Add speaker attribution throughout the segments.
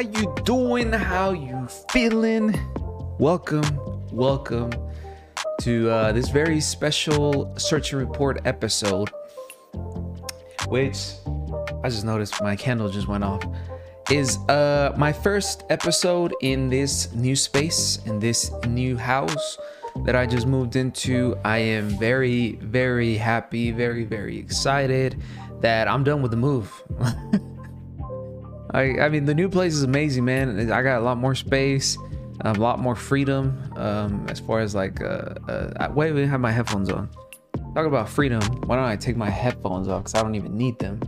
Speaker 1: how you doing? How you feeling? Welcome, welcome to uh, this very special search and report episode. Which I just noticed my candle just went off. Is uh my first episode in this new space in this new house that I just moved into. I am very, very happy, very, very excited that I'm done with the move. I, I mean, the new place is amazing, man. I got a lot more space, a lot more freedom. Um, as far as like, uh, uh, wait, wait, have my headphones on. Talk about freedom. Why don't I take my headphones off? Cause I don't even need them.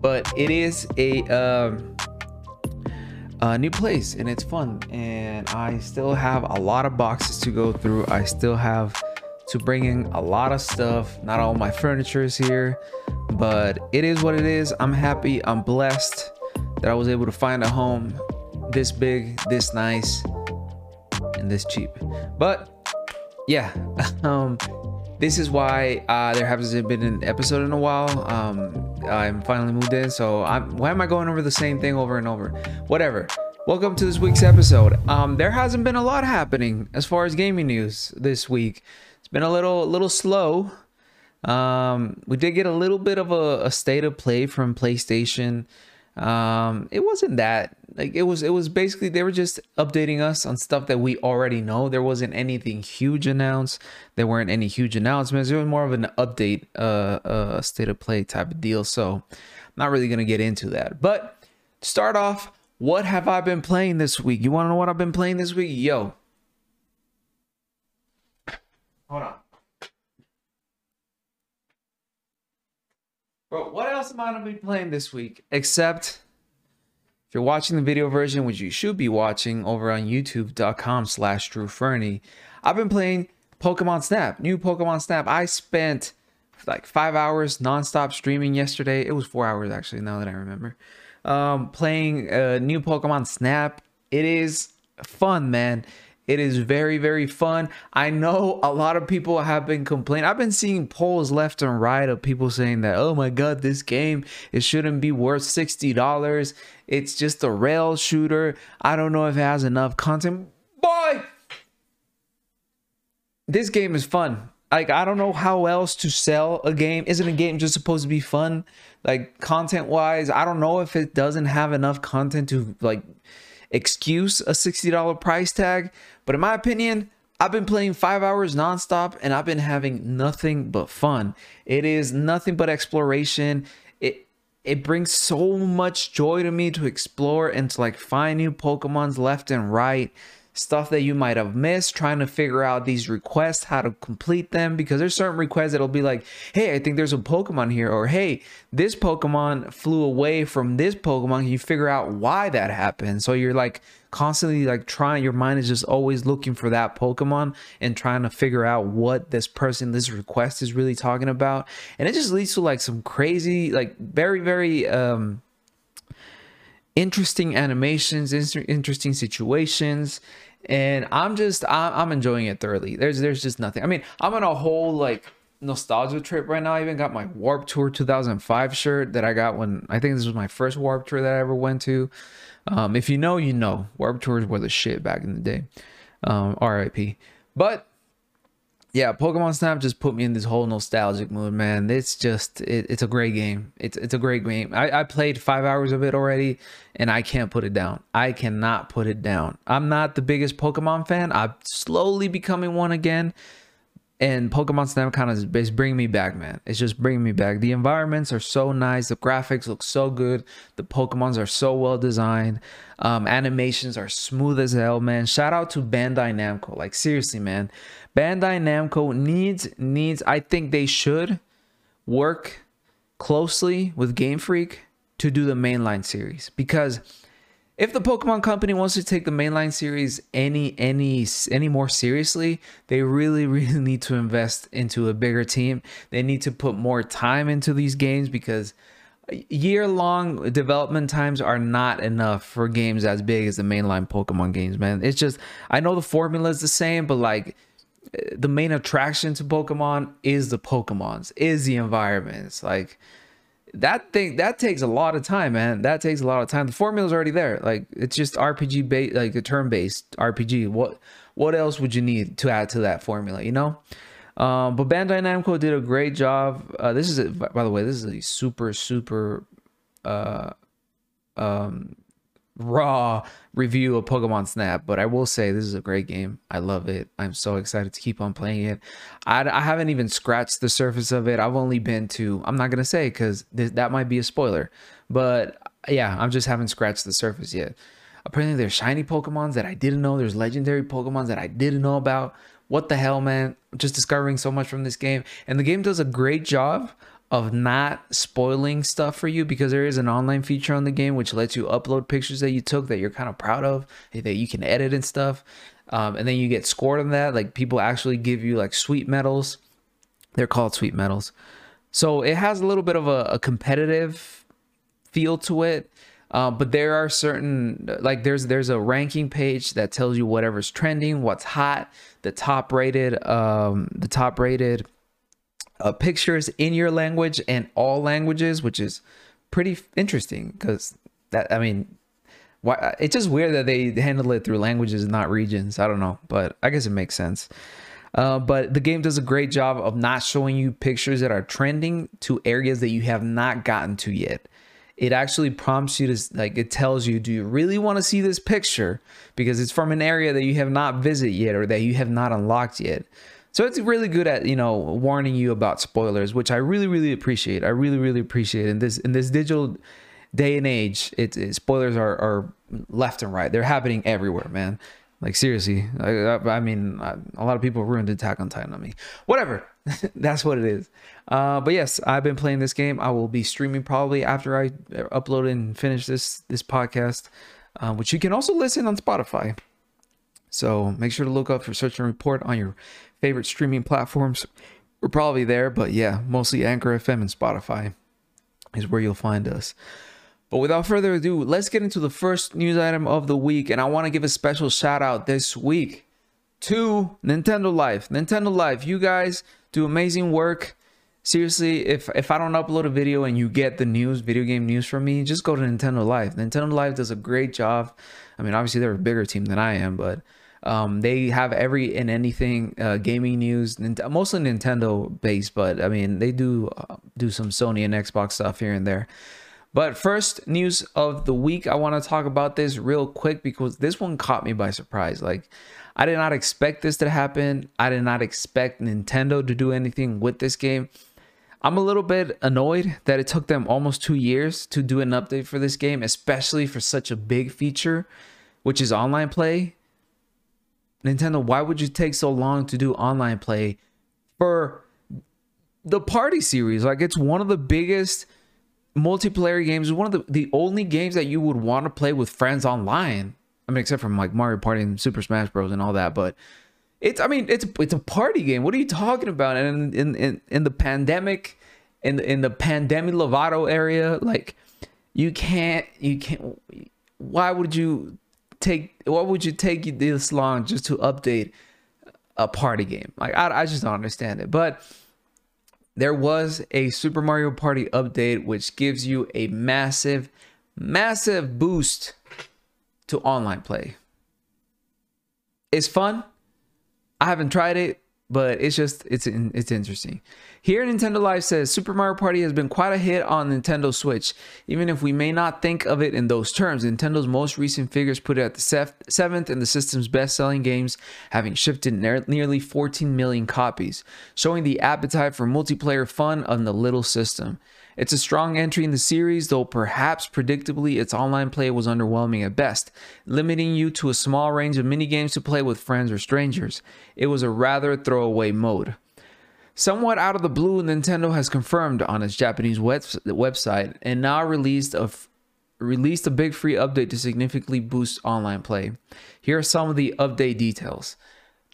Speaker 1: But it is a, um, a new place and it's fun. And I still have a lot of boxes to go through. I still have to bring in a lot of stuff. Not all my furniture is here, but it is what it is. I'm happy. I'm blessed that I was able to find a home this big, this nice, and this cheap. But yeah, um, this is why uh, there hasn't been an episode in a while. Um, I'm finally moved in, so I'm, why am I going over the same thing over and over? Whatever. Welcome to this week's episode. Um, there hasn't been a lot happening as far as gaming news this week. It's been a little, a little slow. Um, we did get a little bit of a, a state of play from PlayStation um it wasn't that like it was it was basically they were just updating us on stuff that we already know. There wasn't anything huge announced. There weren't any huge announcements. It was more of an update uh uh state of play type of deal. So I'm not really gonna get into that. But start off what have i been playing this week? You want to know what i've been playing this week? Yo. Hold on Bro, what else am I gonna be playing this week? Except if you're watching the video version, which you should be watching over on youtube.com slash True Fernie, I've been playing Pokemon Snap, new Pokemon Snap. I spent like five hours nonstop streaming yesterday. It was four hours actually, now that I remember. Um, playing uh, new Pokemon Snap. It is fun, man. It is very, very fun. I know a lot of people have been complaining. I've been seeing polls left and right of people saying that, oh my God, this game, it shouldn't be worth $60. It's just a rail shooter. I don't know if it has enough content. Boy, this game is fun. Like, I don't know how else to sell a game. Isn't a game just supposed to be fun? Like, content wise, I don't know if it doesn't have enough content to, like, excuse a $60 price tag. But in my opinion, I've been playing five hours nonstop and I've been having nothing but fun. It is nothing but exploration. It it brings so much joy to me to explore and to like find new Pokemons left and right stuff that you might have missed, trying to figure out these requests, how to complete them, because there's certain requests that'll be like, hey, I think there's a Pokemon here, or hey, this Pokemon flew away from this Pokemon. You figure out why that happened. So you're like constantly like trying, your mind is just always looking for that Pokemon and trying to figure out what this person, this request is really talking about. And it just leads to like some crazy, like very, very, um, interesting animations, interesting situations, and I'm just I'm enjoying it thoroughly. There's there's just nothing. I mean, I'm on a whole like nostalgia trip right now. I even got my Warped Tour 2005 shirt that I got when I think this was my first Warped Tour that I ever went to. Um, if you know, you know. Warped Tours were the shit back in the day. Um, RIP. But yeah, Pokemon Snap just put me in this whole nostalgic mood, man. It's just it, it's a great game. It's it's a great game. I, I played five hours of it already, and I can't put it down. I cannot put it down. I'm not the biggest Pokemon fan. I'm slowly becoming one again and Pokemon Snap kind of is bringing me back, man. It's just bringing me back. The environments are so nice. The graphics look so good. The Pokemons are so well designed. Um, animations are smooth as hell, man. Shout out to Bandai Namco. Like seriously, man. Bandai Namco needs needs. I think they should work closely with Game Freak to do the mainline series because if the Pokemon Company wants to take the mainline series any any any more seriously, they really really need to invest into a bigger team. They need to put more time into these games because year long development times are not enough for games as big as the mainline Pokemon games, man. It's just I know the formula is the same, but like the main attraction to Pokemon is the Pokemons, is the environments. Like that thing that takes a lot of time, man. That takes a lot of time. The formula's already there. Like it's just RPG based, like a turn based RPG. What what else would you need to add to that formula? You know. Um, but Bandai Namco did a great job. Uh, this is, a, by the way, this is a super super uh, um, raw review of Pokemon Snap, but I will say this is a great game. I love it. I'm so excited to keep on playing it. I, I haven't even scratched the surface of it. I've only been to, I'm not going to say because that might be a spoiler, but yeah, I'm just haven't scratched the surface yet. Apparently, there's shiny Pokemons that I didn't know. There's legendary Pokemons that I didn't know about. What the hell, man? just discovering so much from this game. And the game does a great job of not spoiling stuff for you because there is an online feature on the game which lets you upload pictures that you took that you're kind of proud of that you can edit and stuff um, and then you get scored on that. Like people actually give you like sweet medals. They're called sweet medals. So it has a little bit of a, a competitive feel to it uh, but there are certain like there's there's a ranking page that tells you whatever's trending what's hot the top rated um the top rated uh, pictures in your language and all languages, which is pretty interesting because that I mean, why it's just weird that they handle it through languages and not regions. I don't know, but I guess it makes sense. Uh, but the game does a great job of not showing you pictures that are trending to areas that you have not gotten to yet. It actually prompts you to like it tells you, do you really want to see this picture because it's from an area that you have not visited yet or that you have not unlocked yet. So it's really good at, you know, warning you about spoilers, which I really, really appreciate. I really, really appreciate in this in this digital day and age, it, it spoilers are, are left and right. They're happening everywhere, man. Like seriously, I, I mean, a lot of people ruined Attack on Titan on me. Whatever, that's what it is. Uh, but yes, I've been playing this game. I will be streaming probably after I upload and finish this this podcast, uh, which you can also listen on Spotify. So make sure to look up for Search and Report on your favorite streaming platforms. We're probably there, but yeah, mostly Anchor FM and Spotify is where you'll find us. But without further ado, let's get into the first news item of the week. And I want to give a special shout out this week to Nintendo Life. Nintendo Life, you guys do amazing work. Seriously, if if I don't upload a video and you get the news, video game news from me, just go to Nintendo Life. Nintendo Life does a great job. I mean, obviously they're a bigger team than I am, but um, they have every and anything uh, gaming news, mostly Nintendo based, but I mean they do uh, do some Sony and Xbox stuff here and there. But first news of the week, I want to talk about this real quick because this one caught me by surprise. Like I did not expect this to happen. I did not expect Nintendo to do anything with this game. I'm a little bit annoyed that it took them almost two years to do an update for this game, especially for such a big feature, which is online play. Nintendo, why would you take so long to do online play for the party series? Like it's one of the biggest multiplayer games, one of the, the only games that you would want to play with friends online. I mean, except from like Mario Party and Super Smash Bros. and all that, but it's I mean, it's it's a party game. What are you talking about? And in in in the pandemic, in the, in the pandemic Lovato area, like you can't you can't why would you take what would you take you this long just to update a party game? Like I, I just don't understand it. But there was a Super Mario Party update which gives you a massive, massive boost to online play. It's fun. I haven't tried it, but it's just it's it's interesting. Here, Nintendo Life says Super Mario Party has been quite a hit on Nintendo Switch. Even if we may not think of it in those terms, Nintendo's most recent figures put it at the seventh in the system's best-selling games, having shifted nearly 14 million copies, showing the appetite for multiplayer fun on the little system. It's a strong entry in the series, though perhaps predictably its online play was underwhelming at best, limiting you to a small range of minigames to play with friends or strangers. It was a rather throwaway mode. Somewhat out of the blue, Nintendo has confirmed on its Japanese web- website and now released a f- released a big free update to significantly boost online play. Here are some of the update details.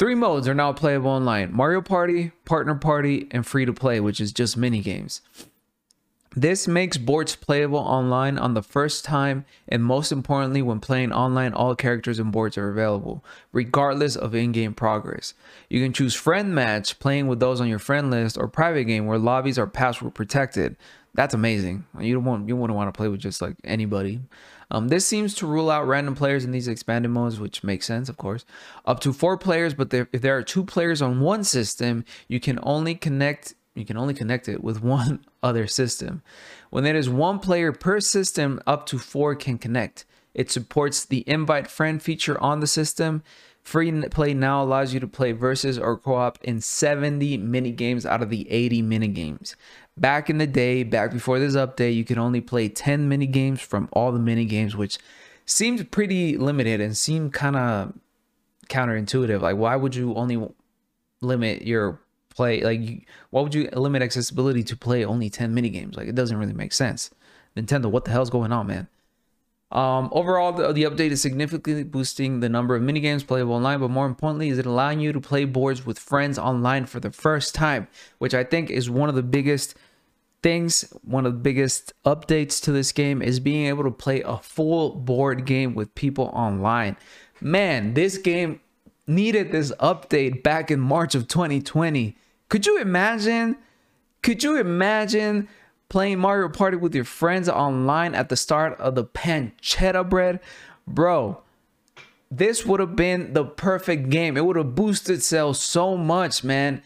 Speaker 1: Three modes are now playable online: Mario Party, Partner Party, and Free to Play, which is just mini games. This makes boards playable online on the first time, and most importantly, when playing online, all characters and boards are available, regardless of in game progress. You can choose friend match, playing with those on your friend list, or private game where lobbies are password protected. That's amazing. You don't want you wouldn't want to play with just like anybody. Um, this seems to rule out random players in these expanded modes, which makes sense, of course. Up to four players, but there, if there are two players on one system, you can only connect you can only connect it with one other system. When there is one player per system, up to four can connect. It supports the invite friend feature on the system. Free play now allows you to play versus or co-op in 70 mini games out of the 80 mini games. Back in the day, back before this update, you could only play 10 mini games from all the mini games, which seemed pretty limited and seemed kind of counterintuitive. Like, why would you only limit your play like why would you limit accessibility to play only 10 mini games like it doesn't really make sense. Nintendo what the hell's going on man? Um, overall the, the update is significantly boosting the number of mini games playable online but more importantly is it allowing you to play boards with friends online for the first time which i think is one of the biggest things one of the biggest updates to this game is being able to play a full board game with people online. Man this game needed this update back in March of 2020 could you imagine? Could you imagine playing Mario Party with your friends online at the start of the pancetta bread? Bro, this would have been the perfect game. It would have boosted sales so much, man.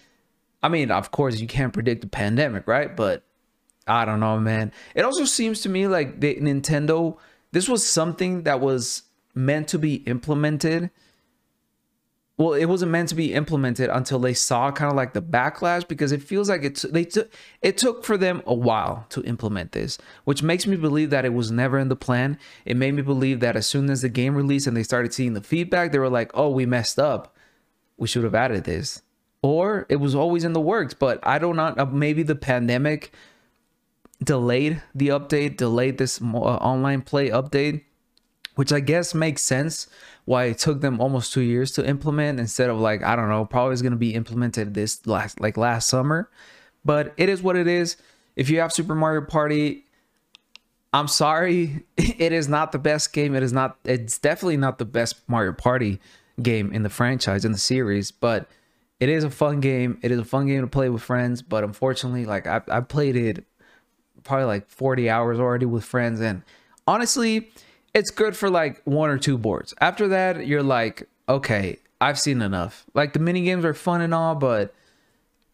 Speaker 1: I mean, of course, you can't predict the pandemic, right? But I don't know, man. It also seems to me like the Nintendo, this was something that was meant to be implemented well it wasn't meant to be implemented until they saw kind of like the backlash because it feels like it's they took it took for them a while to implement this which makes me believe that it was never in the plan. It made me believe that as soon as the game released and they started seeing the feedback they were like oh we messed up. We should have added this. Or it was always in the works but i don't know uh, maybe the pandemic delayed the update delayed this uh, online play update which i guess makes sense why it took them almost two years to implement instead of like I don't know, probably is gonna be implemented this last like last summer. But it is what it is. If you have Super Mario Party, I'm sorry, it is not the best game. It is not. It's definitely not the best Mario Party game in the franchise in the series, but it is a fun game. It is a fun game to play with friends. But unfortunately, like I, I played it probably like 40 hours already with friends, and honestly it's good for like one or two boards. After that, you're like, okay, I've seen enough. Like the mini games are fun and all, but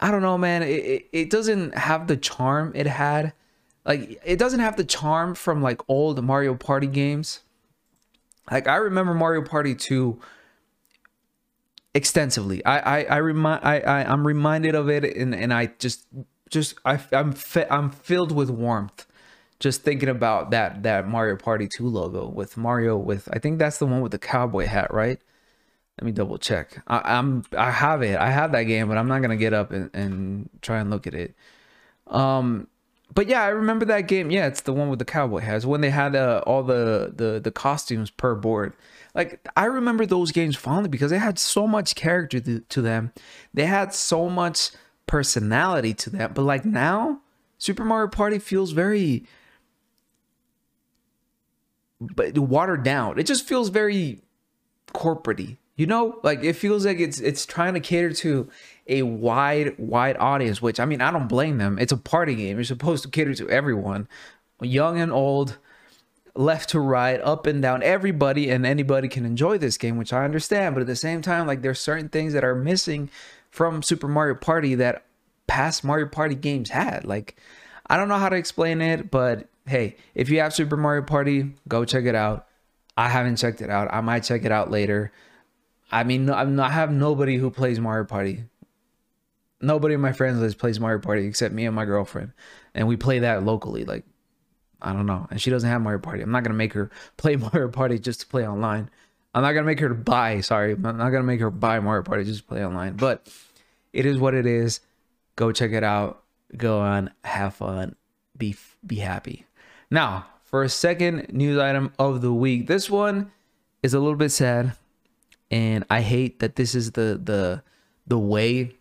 Speaker 1: I don't know, man. It, it, it doesn't have the charm it had. Like it doesn't have the charm from like old Mario Party games. Like I remember Mario Party 2 extensively. I I I remind I, I I'm reminded of it and and I just just I I'm fi- I'm filled with warmth just thinking about that that Mario Party 2 logo with Mario with I think that's the one with the cowboy hat, right? Let me double check. I, am I have it. I have that game, but I'm not gonna get up and, and try and look at it. Um, but yeah, I remember that game. Yeah, it's the one with the cowboy hats when they had uh, all the the the costumes per board. Like I remember those games fondly because they had so much character to, to them. They had so much personality to them. But like now, Super Mario Party feels very but watered down. It just feels very corporatey. You know, like it feels like it's it's trying to cater to a wide wide audience. Which I mean, I don't blame them. It's a party game. You're supposed to cater to everyone, young and old, left to right, up and down. Everybody and anybody can enjoy this game, which I understand. But at the same time, like there's certain things that are missing from Super Mario Party that past Mario Party games had. Like I don't know how to explain it, but hey, if you have Super Mario Party, go check it out. I haven't checked it out. I might check it out later. I mean, I'm not, I have nobody who plays Mario Party. Nobody in my friends list plays Mario Party except me and my girlfriend, and we play that locally. Like, I don't know, and she doesn't have Mario Party. I'm not gonna make her play Mario Party just to play online. I'm not gonna make her buy. Sorry, I'm not gonna make her buy Mario Party just to play online. But it is what it is. Go check it out. Go on, have fun, be be happy. Now, for a second news item of the week, this one is a little bit sad, and I hate that this is the the the way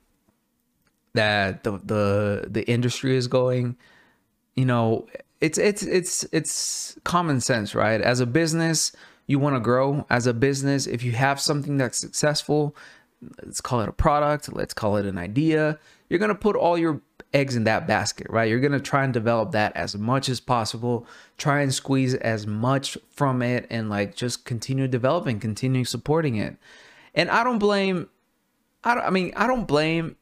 Speaker 1: that the the the industry is going. you know, it's it's it's it's common sense, right? As a business, you want to grow. As a business, if you have something that's successful, let's call it a product, let's call it an idea, you're going to put all your eggs in that basket, right? You're going to try and develop that as much as possible, try and squeeze as much from it and like just continue developing, continue supporting it. And I don't blame I don't I mean, I don't blame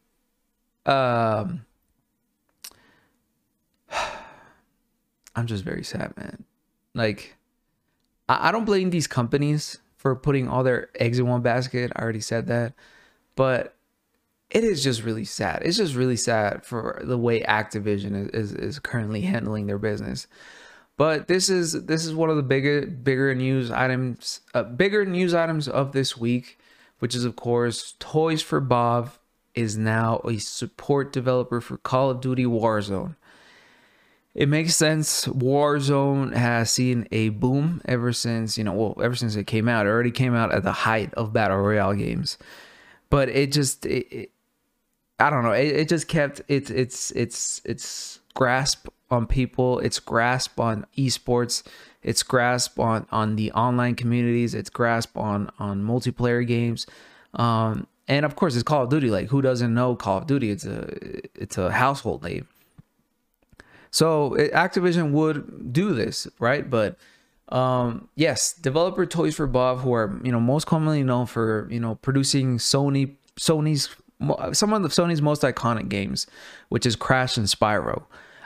Speaker 1: um I'm just very sad, man. Like, I, I don't blame these companies for putting all their eggs in one basket. I already said that. But it is just really sad. It's just really sad for the way Activision is, is, is currently handling their business. But this is this is one of the bigger bigger news items, uh, bigger news items of this week, which is of course Toys for Bob is now a support developer for Call of Duty Warzone. It makes sense. Warzone has seen a boom ever since, you know, well, ever since it came out. It already came out at the height of battle royale games. But it just it, it, I don't know, it, it just kept its its its its grasp on people, its grasp on esports, its grasp on on the online communities, its grasp on on multiplayer games. Um and of course it's Call of Duty. Like who doesn't know Call of Duty? It's a it's a household name. So Activision would do this, right? But um, yes, developer Toys for Bob, who are you know most commonly known for you know producing Sony Sony's some of Sony's most iconic games, which is Crash and Spyro.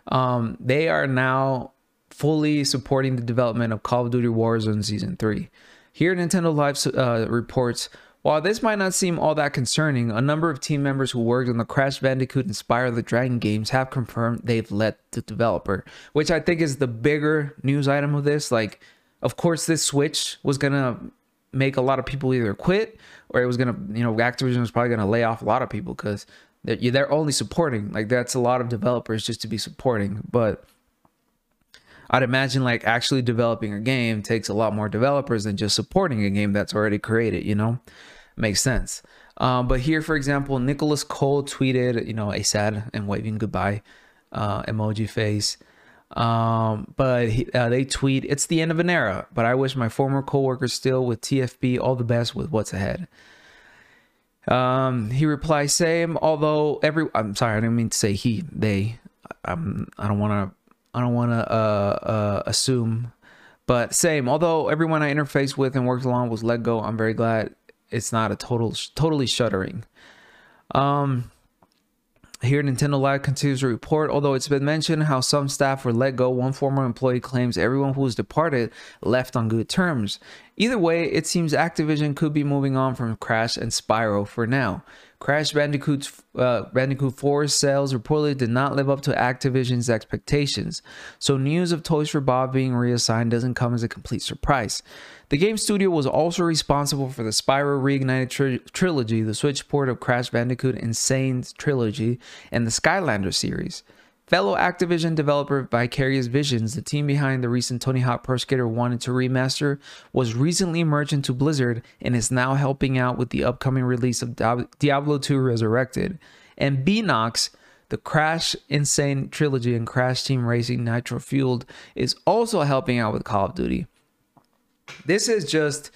Speaker 1: Um, they are now fully supporting the development of Call of Duty Warzone Season 3. Here, Nintendo Life uh, reports while this might not seem all that concerning, a number of team members who worked on the Crash Bandicoot and Spyro the Dragon games have confirmed they've let the developer, which I think is the bigger news item of this. Like, of course, this switch was gonna make a lot of people either quit or it was gonna, you know, Activision was probably gonna lay off a lot of people because they're, they're only supporting. Like, that's a lot of developers just to be supporting, but. I'd imagine like actually developing a game takes a lot more developers than just supporting a game that's already created, you know? makes sense. Um, but here, for example, Nicholas Cole tweeted, you know, a sad and waving goodbye uh, emoji face. Um, but he, uh, they tweet, it's the end of an era, but I wish my former coworkers still with TFB all the best with what's ahead. Um, he replies, same, although every, I'm sorry, I didn't mean to say he, they, I'm, I don't want to, I don't want to, uh, uh, assume, but same, although everyone I interfaced with and worked along was let go, I'm very glad it's not a total totally shuddering." Um, here, Nintendo Life continues to report, although it's been mentioned how some staff were let go, one former employee claims everyone who departed left on good terms. Either way, it seems Activision could be moving on from Crash and Spyro for now. Crash Bandicoot's, uh, Bandicoot 4 sales reportedly did not live up to Activision's expectations, so news of Toys for Bob being reassigned doesn't come as a complete surprise. The game studio was also responsible for the Spyro Reignited tri trilogy, the Switch port of Crash Bandicoot N. Sane trilogy, and the Skylander series. Fellow Activision developer Vicarious Visions, the team behind the recent Tony Hawk Pro Skater wanted to remaster, was recently merged into Blizzard and is now helping out with the upcoming release of Diablo 2 Resurrected. And Beenox, the Crash N. Sane trilogy and Crash Team Racing Nitro Fueled, is also helping out with Call of Duty. This is just,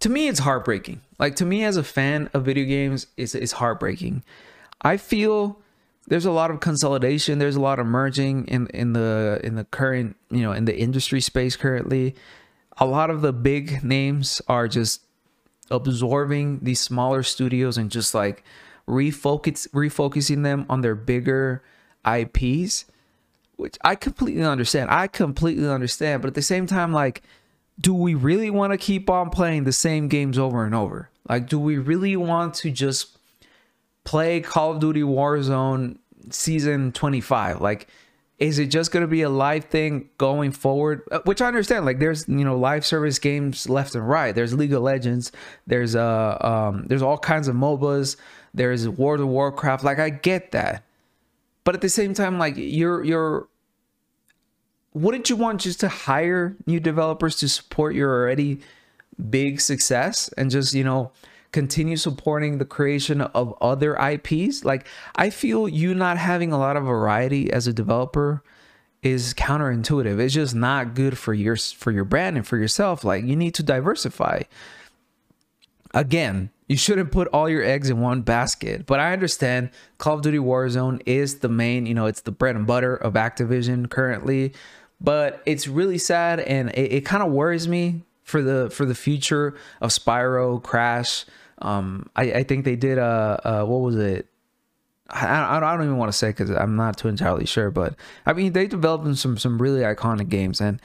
Speaker 1: to me, it's heartbreaking. Like, to me, as a fan of video games, it's, it's heartbreaking. I feel there's a lot of consolidation there's a lot of merging in in the in the current you know in the industry space currently a lot of the big names are just absorbing these smaller studios and just like refocus refocusing them on their bigger IPs which I completely understand I completely understand but at the same time like do we really want to keep on playing the same games over and over like do we really want to just play Call of Duty Warzone season 25? Like, is it just going to be a live thing going forward? Uh, which I understand. Like, there's you know live service games left and right. There's League of Legends. There's uh um there's all kinds of MOBAs. There's World of Warcraft. Like, I get that, but at the same time, like you're you're wouldn't you want just to hire new developers to support your already big success and just you know continue supporting the creation of other IPs. Like I feel you not having a lot of variety as a developer is counterintuitive. It's just not good for your for your brand and for yourself. Like you need to diversify. Again, you shouldn't put all your eggs in one basket. But I understand Call of Duty Warzone is the main, you know, it's the bread and butter of Activision currently. But it's really sad and it, it kind of worries me for the for the future of Spyro, Crash. Um, I, I think they did uh, uh what was it? I, I don't even want to say because I'm not too entirely sure, but I mean they developed some some really iconic games, and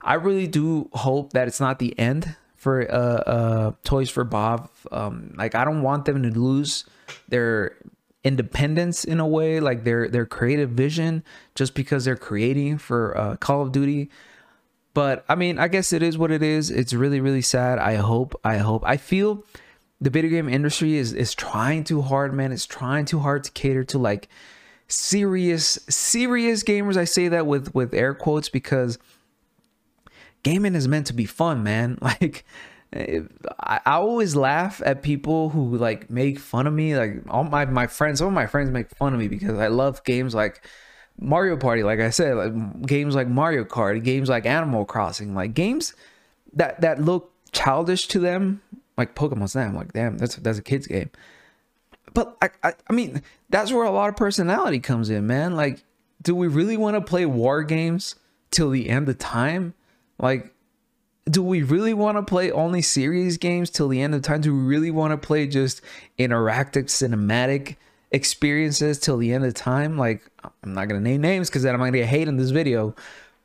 Speaker 1: I really do hope that it's not the end for uh, uh Toys for Bob. Um, like I don't want them to lose their independence in a way, like their their creative vision, just because they're creating for uh, Call of Duty. But I mean, I guess it is what it is. It's really really sad. I hope. I hope. I feel the video game industry is is trying too hard, man. It's trying too hard to cater to like serious serious gamers. I say that with with air quotes because gaming is meant to be fun, man. Like I, always laugh at people who like make fun of me. Like all my my friends, some of my friends make fun of me because I love games like Mario Party. Like I said, like games like Mario Kart, games like Animal Crossing, like games that that look childish to them, like Pokemon Snap. Like, damn, that's that's a kid's game. But I, I I mean, that's where a lot of personality comes in, man. Like, do we really want to play war games till the end of time? Like, do we really want to play only series games till the end of time? Do we really want to play just interactive cinematic experiences till the end of time? Like, I'm not gonna name names because then I'm gonna get hate in this video.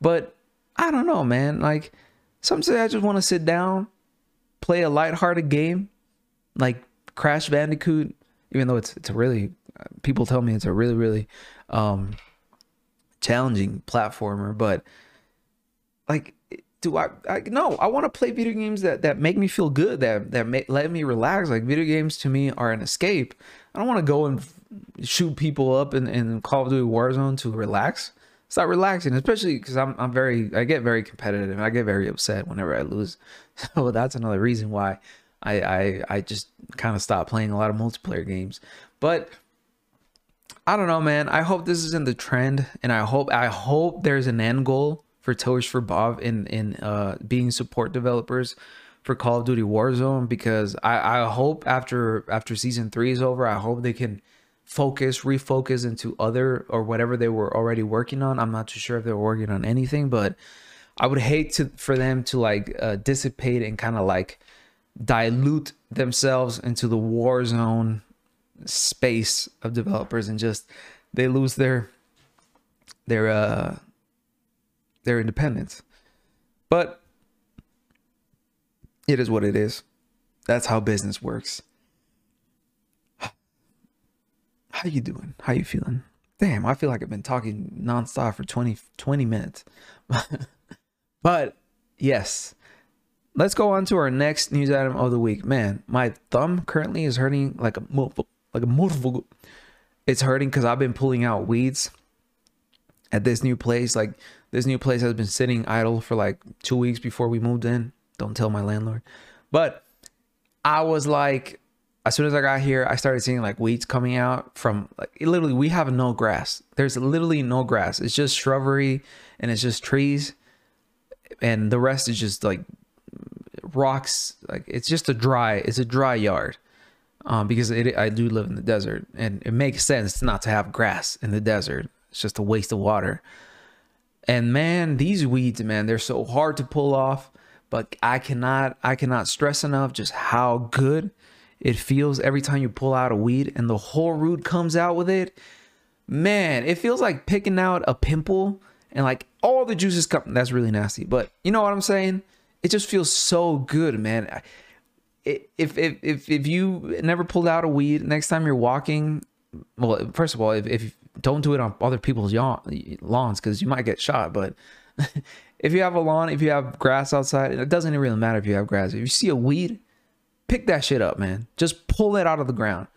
Speaker 1: But I don't know, man. Like, sometimes I just want to sit down, play a lighthearted game, like Crash Bandicoot. Even though it's it's a really, people tell me it's a really really um, challenging platformer, but like do I, I no i want to play video games that that make me feel good that that make, let me relax. Like video games to me are an escape. I don't want to go and shoot people up in, in call of duty warzone to relax. It's not relaxing especially because I'm, I'm very i get very competitive and i get very upset whenever i lose. So that's another reason why i i, I just kind of stopped playing a lot of multiplayer games. But i don't know man. I hope this isn't the trend and i hope i hope there's an end goal for for Bob in in uh, being support developers for Call of Duty Warzone because I, I hope after after season three is over, I hope they can focus, refocus into other or whatever they were already working on. I'm not too sure if they're working on anything, but I would hate to for them to like uh, dissipate and kind of like dilute themselves into the Warzone space of developers and just they lose their their uh their independence. But it is what it is. That's how business works. How you doing? How you feeling? Damn, I feel like I've been talking nonstop for 20, 20 minutes. but yes, let's go on to our next news item of the week. Man, my thumb currently is hurting like a like a multiple. It's hurting because I've been pulling out weeds at this new place. Like this new place has been sitting idle for like two weeks before we moved in. Don't tell my landlord. But I was like, as soon as I got here, I started seeing like weeds coming out from like literally we have no grass. There's literally no grass. It's just shrubbery and it's just trees. And the rest is just like rocks. Like it's just a dry, it's a dry yard. Um, because it, I do live in the desert and it makes sense not to have grass in the desert. It's just a waste of water. And man, these weeds, man, they're so hard to pull off. But I cannot, I cannot stress enough just how good it feels every time you pull out a weed and the whole root comes out with it. Man, it feels like picking out a pimple and like all the juices come. That's really nasty, but you know what I'm saying? It just feels so good, man. If if if if you never pulled out a weed, next time you're walking, well, first of all, if, if don't do it on other people's lawns because you might get shot. But if you have a lawn, if you have grass outside, it doesn't really matter if you have grass. If you see a weed, pick that shit up, man. Just pull it out of the ground.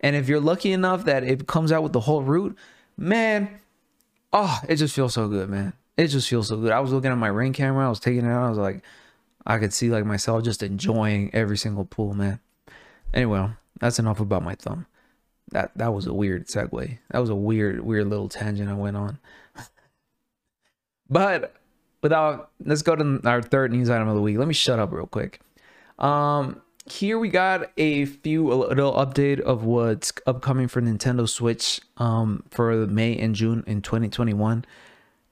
Speaker 1: And if you're lucky enough that it comes out with the whole root, man, oh, it just feels so good, man. It just feels so good. I was looking at my ring camera, I was taking it out, I was like, I could see like myself just enjoying every single pull, man. Anyway, that's enough about my thumb that that was a weird segue. That was a weird weird little tangent I went on. But without let's go to our third news item of the week. Let me shut up real quick. Um here we got a few a little update of what's upcoming for Nintendo Switch um for May and June in 2021.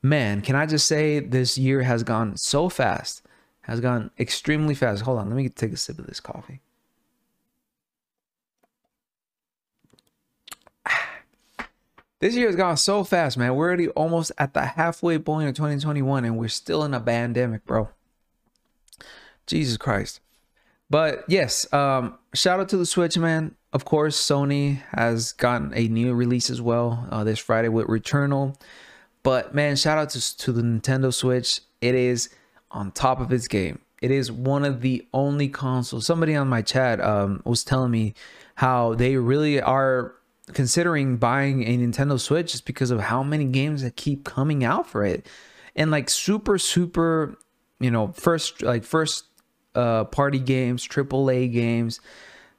Speaker 1: Man, can I just say this year has gone so fast. Has gone extremely fast. Hold on, let me take a sip of this coffee. This year has gone so fast, man. We're already almost at the halfway point of 2021 and we're still in a pandemic, bro. Jesus Christ. But yes, um, shout out to the Switch, man. Of course, Sony has gotten a new release as well uh, this Friday with Returnal. But man, shout out to, to the Nintendo Switch. It is on top of its game. It is one of the only consoles. Somebody on my chat um, was telling me how they really are considering buying a Nintendo Switch just because of how many games that keep coming out for it. And like super, super, you know, first like first uh party games, AAA games,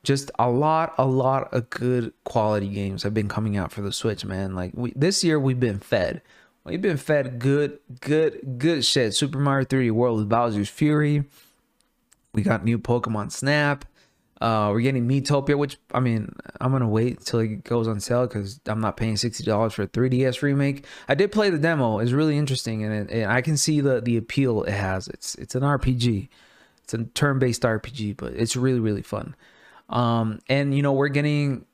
Speaker 1: just a lot, a lot of good quality games have been coming out for the Switch, man. Like we this year we've been fed. We've been fed good, good, good shit. Super Mario 3D World with Bowser's Fury. We got new Pokemon Snap. Uh, we're getting Miitopia, which I mean, I'm gonna wait till it goes on sale because I'm not paying sixty dollars for a 3DS remake. I did play the demo; it's really interesting, and, it, and I can see the the appeal it has. It's it's an RPG, it's a turn-based RPG, but it's really really fun. Um, and you know, we're getting,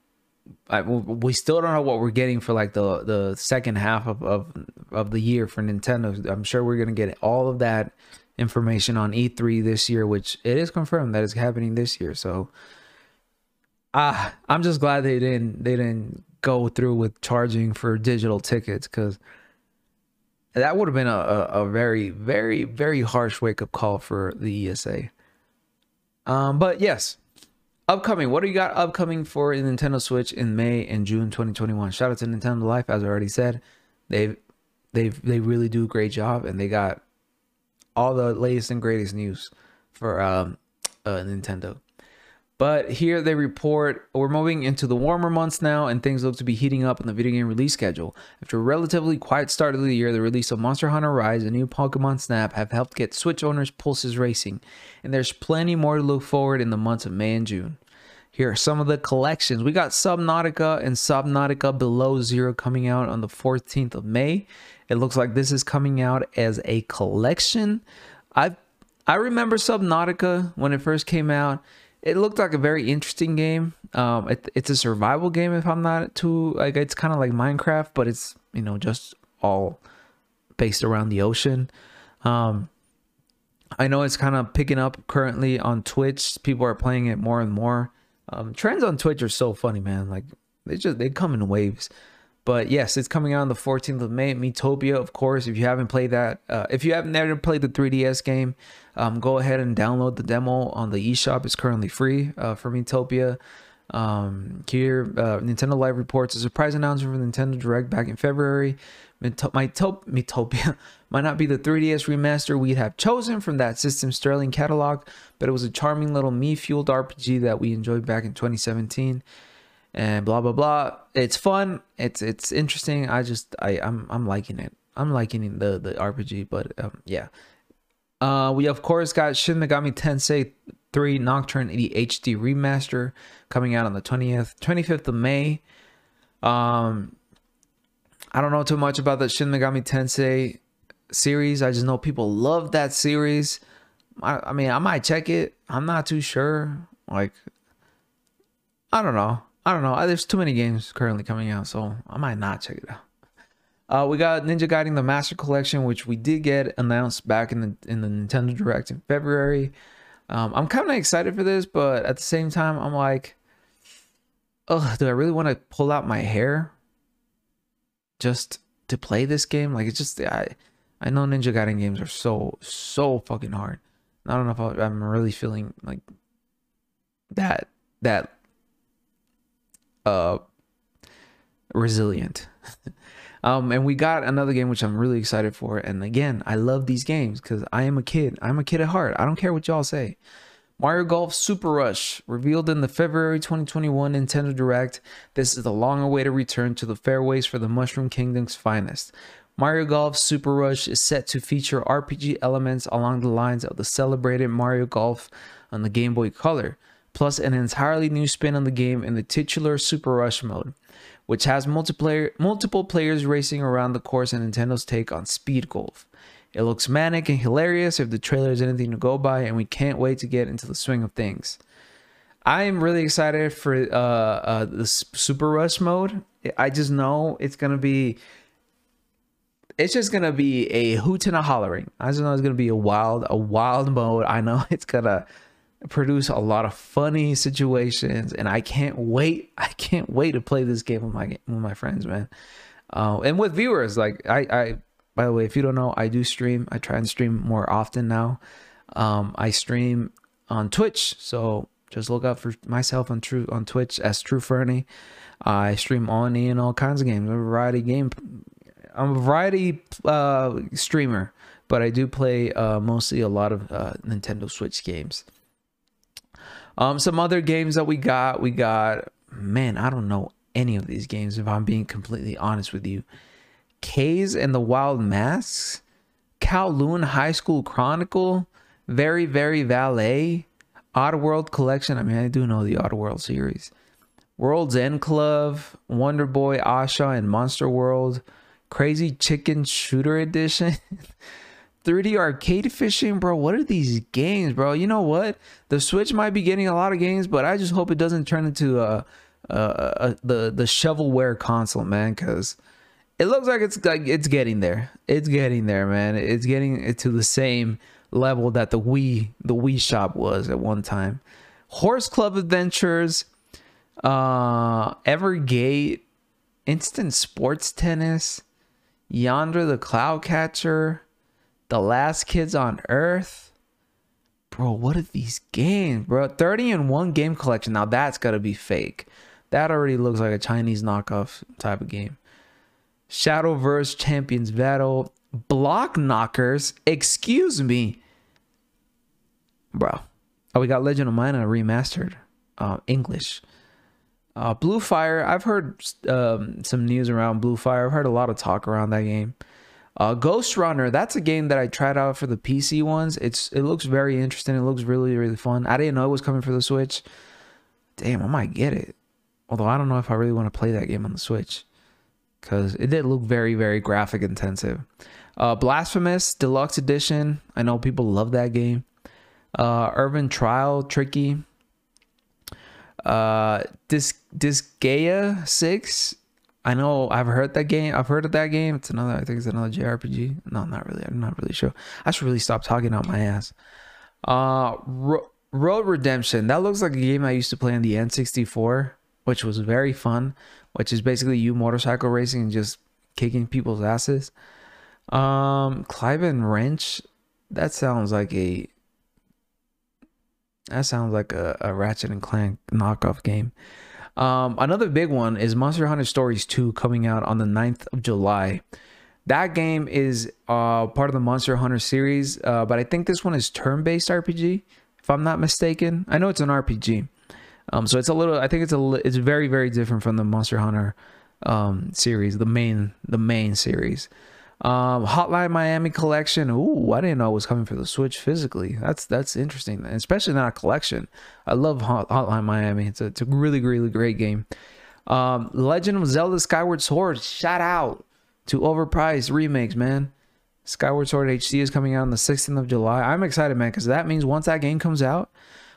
Speaker 1: I, we still don't know what we're getting for like the the second half of of of the year for Nintendo. I'm sure we're gonna get all of that information on E3 this year, which it is confirmed that is happening this year. So ah, I'm just glad they didn't they didn't go through with charging for digital tickets because that would have been a, a, a, very, very, very harsh wake up call for the ESA. Um, but yes, upcoming. What do you got upcoming for Nintendo Switch in May and June 2021? Shout out to Nintendo Life, as I already said. They've they've they really do a great job, and they got all the latest and greatest news for um, uh, Nintendo. But here they report we're moving into the warmer months now, and things look to be heating up in the video game release schedule. After a relatively quiet start of the year, the release of Monster Hunter Rise and new Pokemon Snap have helped get Switch owners' pulses racing, and there's plenty more to look forward in the months of May and June. Here are some of the collections. We got Subnautica and Subnautica Below Zero coming out on the 14th of May, it looks like this is coming out as a collection. I I remember Subnautica when it first came out. It looked like a very interesting game. Um, it, it's a survival game if I'm not too like it's kind of like Minecraft, but it's you know just all based around the ocean. Um, I know it's kind of picking up currently on Twitch. People are playing it more and more. Um, trends on Twitch are so funny, man. Like they just they come in waves. But yes, it's coming out on the 14th of May. Miitopia, of course. If you haven't played that, uh, if you haven't ever played the 3DS game, um, go ahead and download the demo on the eShop. It's currently free uh, for Miitopia. Um, here, uh, Nintendo Life reports a surprise announcement from Nintendo Direct back in February. Miitopia might not be the 3DS remaster we'd have chosen from that system's sterling catalog, but it was a charming little Mii fueled RPG that we enjoyed back in 2017 and blah blah blah. It's fun. It's it's interesting. I just I I'm I'm liking it. I'm liking the the RPG, but um, yeah. Uh, we of course got Shin Megami Tensei 3 Nocturne HD remaster coming out on the 20th 25th of May. Um, I don't know too much about the Shin Megami Tensei series. I just know people love that series. I, I mean, I might check it. I'm not too sure. Like, I don't know. I don't know. There's too many games currently coming out, so I might not check it out. Uh, we got Ninja Gaiden the Master Collection, which we did get announced back in the in the Nintendo Direct in February. Um, I'm kind of excited for this, but at the same time, I'm like, oh, do I really want to pull out my hair just to play this game? Like, it's just I I know Ninja Gaiden games are so so fucking hard. I don't know if I'm really feeling like that that uh resilient. um, and we got another game which I'm really excited for. And again, I love these games because I am a kid. I'm a kid at heart. I don't care what y'all say. Mario Golf Super Rush revealed in the February 2021 Nintendo Direct. This is the long awaited return to the fairways for the Mushroom Kingdom's finest. Mario Golf Super Rush is set to feature RPG elements along the lines of the celebrated Mario Golf on the Game Boy Color, plus an entirely new spin on the game in the titular Super Rush mode, which has multiplayer multiple players racing around the course and Nintendo's take on speed golf. It looks manic and hilarious if the trailer is anything to go by, and we can't wait to get into the swing of things. I am really excited for uh, uh, the Super Rush mode. I just know it's gonna be it's just gonna be a hoot and a hollering. I just know it's gonna be a wild, a wild mode. I know it's gonna produce a lot of funny situations, and I can't wait. I can't wait to play this game with my with my friends, man, uh, and with viewers. Like I, I, by the way, if you don't know, I do stream. I try and stream more often now. Um, I stream on Twitch, so just look up for myself on True on Twitch as True Fernie. I stream Oni and all kinds of games, a variety of game I'm a variety uh, streamer, but I do play uh, mostly a lot of uh, Nintendo Switch games. Um, some other games that we got, we got, man, I don't know any of these games if I'm being completely honest with you. Kaze and the Wild Masks, Kowloon High School Chronicle, Very Very Valet, Oddworld Collection. I mean, I do know the Oddworld series. World's End Club, Wonder Boy, Asha, and Monster World. Crazy Chicken Shooter Edition. 3D arcade fishing, bro. What are these games, bro? You know what? The Switch might be getting a lot of games, but I just hope it doesn't turn into a, a, a the the shovelware console, man. Because it looks like it's like it's getting there. It's getting there, man. It's getting to the same level that the Wii the Wii Shop was at one time. Horse Club Adventures, uh, Evergate, Instant Sports Tennis. Yonder the Cloud Catcher, The Last Kids on Earth. Bro, what are these games, bro? 30 in one game collection. Now that's gotta be fake. That already looks like a Chinese knockoff type of game. Shadowverse Champions Battle. Block Knockers. Excuse me. Bro. Oh, we got Legend of Mana remastered. Uh, English. Uh, Blue Fire, I've heard um, some news around Blue Fire. I've heard a lot of talk around that game. Uh, Ghostrunner, that's a game that I tried out for the PC ones. It's it looks very interesting. It looks really really fun. I didn't know it was coming for the Switch. Damn, I might get it. Although I don't know if I really want to play that game on the Switch because it did look very very graphic intensive. Uh, Blasphemous Deluxe Edition. I know people love that game. Uh, Urban Trial Tricky. Uh, this Disgaea Six. I know I've heard that game. I've heard of that game. It's another. I think it's another JRPG. No, not really. I'm not really sure. I should really stop talking out my ass. Uh, Ro- Road Redemption. That looks like a game I used to play on the N64, which was very fun. Which is basically you motorcycle racing and just kicking people's asses. Um, Clive and Wrench. That sounds like a that sounds like a, a Ratchet and Clank knockoff game. Um, another big one is Monster Hunter Stories 2 coming out on the 9th of July. That game is uh, part of the Monster Hunter series, uh, but I think this one is turn-based RPG, if I'm not mistaken. I know it's an RPG, um, so it's a little. I think it's a. It's very very different from the Monster Hunter um, series, the main the main series. Um, Hotline Miami collection. Ooh, I didn't know it was coming for the Switch physically. That's that's interesting, especially not a collection. I love Hot, Hotline Miami. It's a, it's a really really great game. Um, Legend of Zelda Skyward Sword. Shout out to overpriced remakes, man. Skyward Sword HD is coming out on the 16th of July. I'm excited, man, because that means once that game comes out,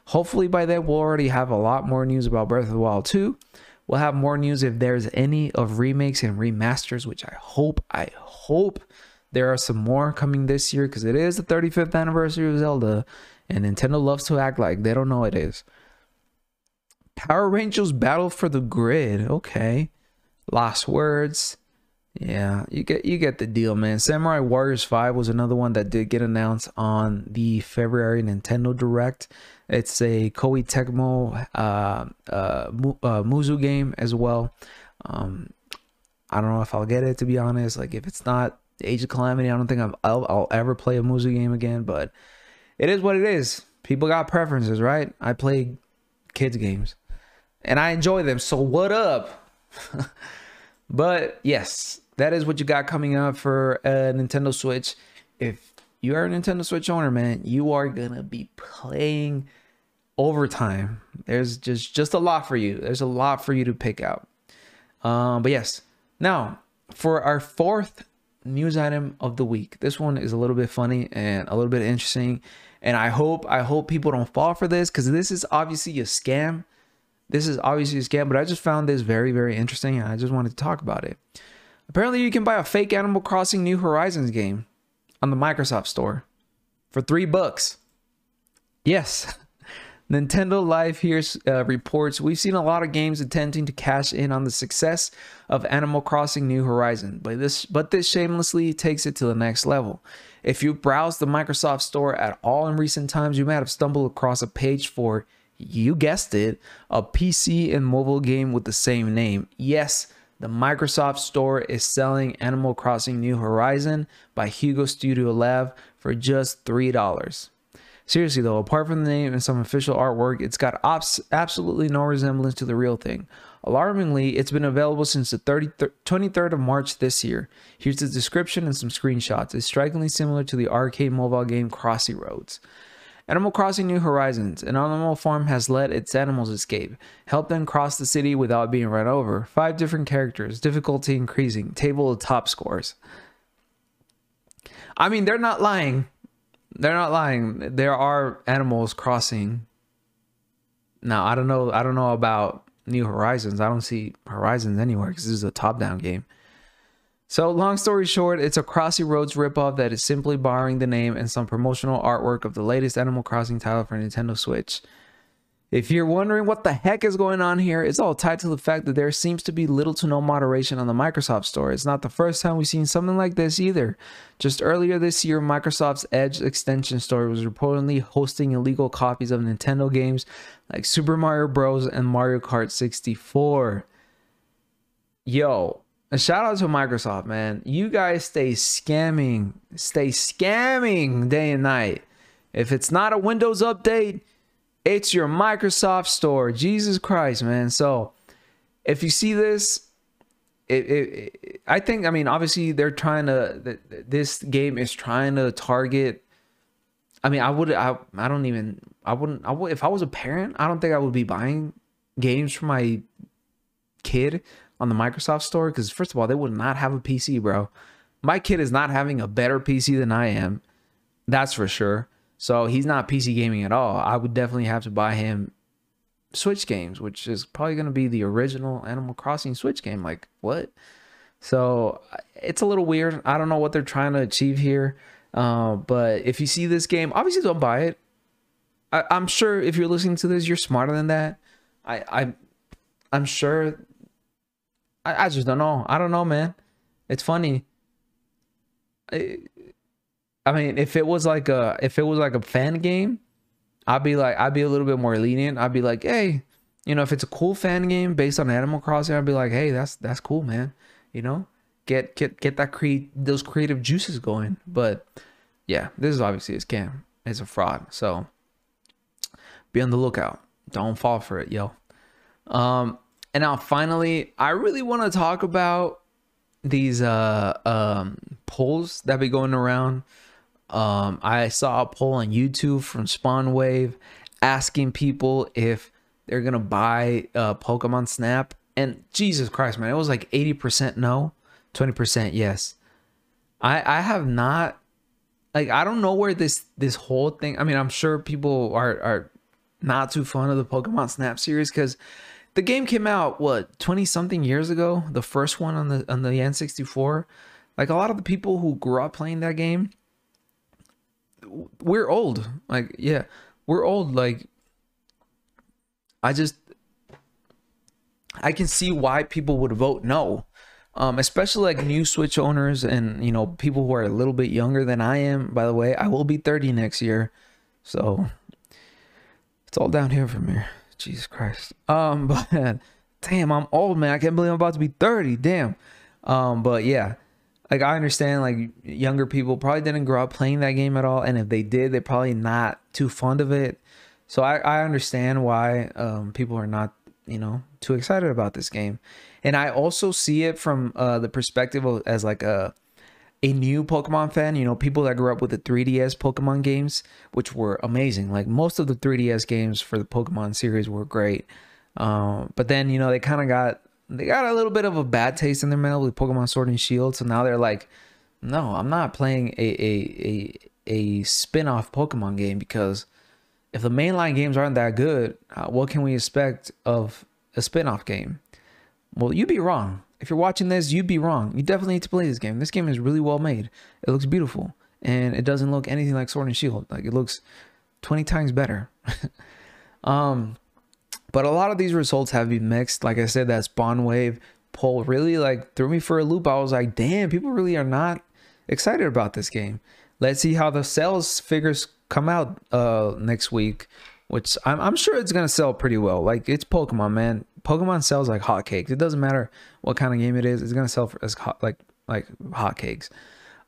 Speaker 1: hopefully by then we'll already have a lot more news about Breath of the Wild 2. We'll have more news if there's any of remakes and remasters, which I hope, I hope there are some more coming this year because it is the 35th anniversary of Zelda, and Nintendo loves to act like they don't know it is. Power Rangers Battle for the Grid. Okay. Lost Words. Yeah, you get you get the deal, man. Samurai Warriors 5 was another one that did get announced on the February Nintendo Direct. It's a Koei Tecmo uh, uh, uh, Musou game as well. Um, I don't know if I'll get it to be honest. Like if it's not Age of Calamity, I don't think I'll, I'll, I'll ever play a Musou game again. But it is what it is. People got preferences, right? I play kids games, and I enjoy them. So what up? but yes, that is what you got coming up for a Nintendo Switch. If you are a Nintendo Switch owner, man, you are gonna be playing overtime. There's just just a lot for you. There's a lot for you to pick out. Um, but yes, now for our fourth news item of the week. This one is a little bit funny and a little bit interesting, and I hope I hope people don't fall for this because this is obviously a scam. This is obviously a scam, but I just found this very very interesting, and I just wanted to talk about it. Apparently, you can buy a fake Animal Crossing New Horizons game on the Microsoft Store for three bucks. Yes, Nintendo Life here uh, reports we've seen a lot of games attempting to cash in on the success of Animal Crossing New Horizon, but this but this shamelessly takes it to the next level. If you browse the Microsoft Store at all in recent times, you might have stumbled across a page for you guessed it, a PC and mobile game with the same name. Yes, the Microsoft Store is selling Animal Crossing New Horizon by Hugo Studio Lab for just $3. Seriously though, apart from the name and some official artwork, it's got absolutely no resemblance to the real thing. Alarmingly, it's been available since the 23rd of March this year. Here's the description and some screenshots. It's strikingly similar to the arcade mobile game Crossy Roads. Animal Crossing New Horizons. An animal farm has let its animals escape. Help them cross the city without being run over. Five different characters. Difficulty increasing. Table of top scores. I mean, they're not lying. They're not lying. There are animals crossing. Now I don't know. I don't know about New Horizons. I don't see Horizons anywhere because this is a top-down game. So long story short, it's a Crossy Roads ripoff that is simply borrowing the name and some promotional artwork of the latest Animal Crossing title for Nintendo Switch. If you're wondering what the heck is going on here, it's all tied to the fact that there seems to be little to no moderation on the Microsoft Store. It's not the first time we've seen something like this either. Just earlier this year, Microsoft's Edge extension store was reportedly hosting illegal copies of Nintendo games like Super Mario Bros. and Mario Kart 64. Yo, a shout out to Microsoft, man. You guys stay scamming, stay scamming day and night. If it's not a Windows update, it's your Microsoft store. Jesus Christ, man. So if you see this, it, it, it, I think, I mean, obviously they're trying to, this game is trying to target. I mean, I would, I, I don't even, I wouldn't, I would, if I was a parent, I don't think I would be buying games for my kid on the Microsoft store because, first of all, they would not have a PC, bro. My kid is not having a better PC than I am. That's for sure. So he's not PC gaming at all. I would definitely have to buy him Switch games, which is probably going to be the original Animal Crossing Switch game. Like, what? So it's a little weird. I don't know what they're trying to achieve here. Uh, but if you see this game, obviously don't buy it. I, am sure if you're listening to this, you're smarter than that. I, I I'm sure. I, I just don't know. I don't know, man. It's funny. I mean, if it was like a if it was like a fan game, I'd be like I'd be a little bit more lenient. I'd be like, hey, you know, if it's a cool fan game based on Animal Crossing, I'd be like, hey, that's that's cool, man. You know, get get get that create those creative juices going. But yeah, this is obviously a scam. It's a fraud. So be on the lookout. Don't fall for it, yo. Um, and now finally, I really want to talk about these uh um polls that be going around um, I saw a poll on YouTube from Spawnwave asking people if they're gonna buy uh, Pokemon Snap, and Jesus Christ, man, it was like eighty percent no, twenty percent yes. I I have not like I don't know where this this whole thing. I mean, I'm sure people are are not too fond of the Pokemon Snap series because the game came out what 20 something years ago the first one on the on the n64 like a lot of the people who grew up playing that game we're old. Like, yeah, we're old. Like, I just, I can see why people would vote no. Um, especially like new Switch owners and you know people who are a little bit younger than I am. By the way, I will be 30 next year, so it's all down here from here. Jesus Christ. Um, but damn, I'm old, man. I can't believe I'm about to be 30. Damn. Um, but yeah, like I understand like younger people probably didn't grow up playing that game at all, and if they did, they're probably not too fond of it. So I, I understand why um, people are not you know too excited about this game. And i also see it from uh the perspective of as like a a new pokemon fan you know people that grew up with the 3ds pokemon games which were amazing. Like most of the 3ds games for the pokemon series were great. Um but then you know they kind of got they got a little bit of a bad taste in their mouth with pokemon sword and shield so now they're like no i'm not playing a a a, a spin-off pokemon game because if the mainline games aren't that good, uh, what can we expect of a spin-off game? Well, you'd be wrong. If you're watching this, you'd be wrong. You definitely need to play this game. This game is really well made. It looks beautiful. And it doesn't look anything like Sword and Shield. Like it looks 20 times better. um but a lot of these results have been mixed. Like I said, that spawn wave poll really like threw me for a loop. I was like, damn, people really are not excited about this game. Let's see how the sales figures come out uh next week, which I'm I'm sure it's gonna sell pretty well. Like it's Pokemon, man. Pokemon sells like hotcakes. It doesn't matter what kind of game it is. It's gonna sell for, as hot like like hotcakes.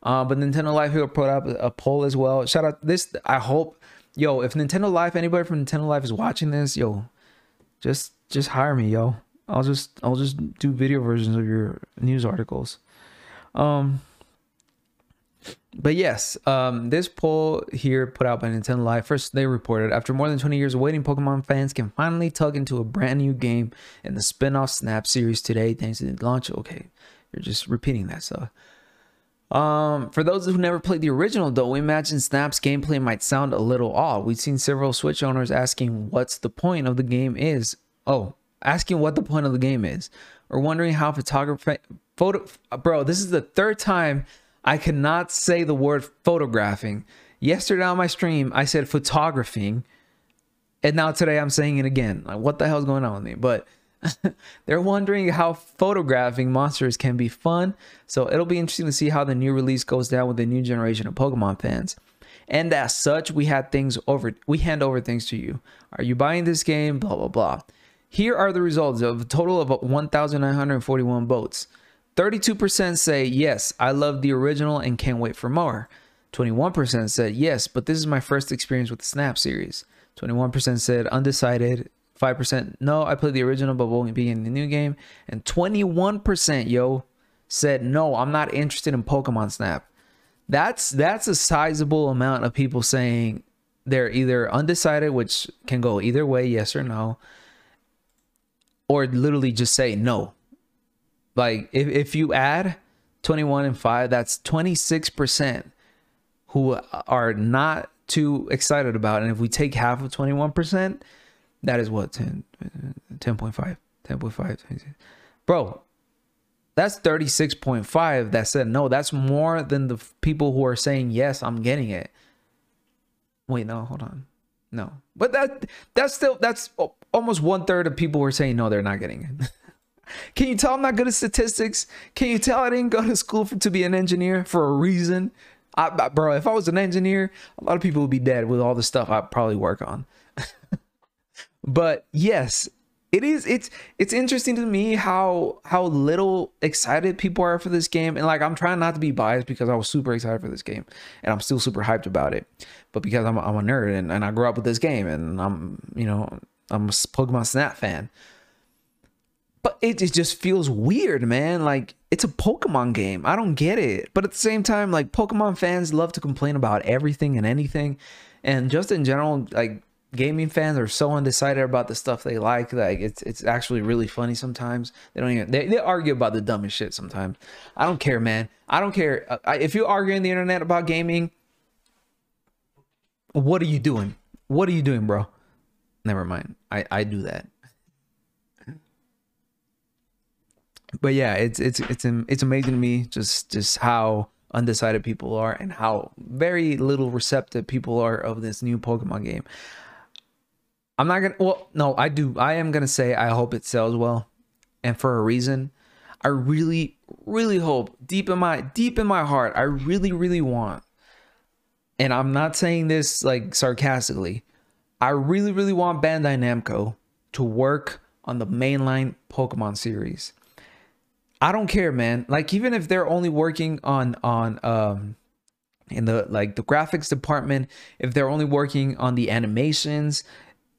Speaker 1: Uh, but Nintendo Life will put up a poll as well. Shout out this. I hope, yo, if Nintendo Life, anybody from Nintendo Life is watching this, yo, just just hire me, yo. I'll just I'll just do video versions of your news articles. Um, but yes, um, this poll here put out by Nintendo Life, first they reported after more than 20 years of waiting, Pokemon fans can finally tug into a brand new game in the spin-off Snap series today thanks to the launch. Okay, you're just repeating that stuff. Um, for those who never played the original, though, we imagine Snap's gameplay might sound a little odd. We've seen several Switch owners asking what's the point of the game is. Oh, asking what the point of the game is, or wondering how photography photo. Bro, this is the third time I cannot say the word photographing. Yesterday on my stream, I said photographing. And now today I'm saying it again. Like, what the hell's going on with me? But they're wondering how photographing monsters can be fun. So it'll be interesting to see how the new release goes down with the new generation of Pokemon fans. And as such, we had things over we hand over things to you. Are you buying this game? Blah blah blah. Here are the results of a total of 1,941 votes. 32% say, yes, I love the original and can't wait for more. 21% said, yes, but this is my first experience with the Snap series. 21% said, undecided. 5%, no, I played the original but won't be in the new game. And 21%, yo, said, no, I'm not interested in Pokemon Snap. That's that's a sizable amount of people saying they're either undecided, which can go either way, yes or no, or literally just say no. Like if, if you add 21 and 5, that's 26% who are not too excited about it. And if we take half of 21%, that is what 10 10.5 10.5 bro that's 36.5 that said no that's more than the people who are saying yes i'm getting it wait no hold on no but that that's still that's almost one third of people who are saying no they're not getting it Can you tell I'm not good at statistics? Can you tell I didn't go to school for, to be an engineer for a reason? I, I, bro, if I was an engineer, a lot of people would be dead with all the stuff I probably work on. But yes, it is it's it's interesting to me how how little excited people are for this game and like i'm trying not to be biased because i was super excited for this game and i'm still super hyped about it but because i'm, I'm a nerd and, and i grew up with this game and i'm you know i'm a pokemon snap fan but it, it just feels weird, man. Like it's a Pokemon game. I don't get it. But at the same time, like Pokemon fans love to complain about everything and anything. And just in general, like gaming fans are so undecided about the stuff they like. Like it's it's actually really funny sometimes. They don't even they, they argue about the dumbest shit sometimes. I don't care, man. I don't care. Uh, if you argue in the internet about gaming, what are you doing? What are you doing, bro? Never mind. I I do that. but yeah, it's it's it's it's amazing to me just just how undecided people are and how very little receptive people are of this new Pokemon game. I'm not gonna. Well, no, I do. I am gonna say I hope it sells well, and for a reason. I really, really hope deep in my deep in my heart, I really, really want. And I'm not saying this like sarcastically. I really, really want Bandai Namco to work on the mainline Pokemon series. I don't care, man. Like even if they're only working on on um in the like the graphics department, if they're only working on the animations,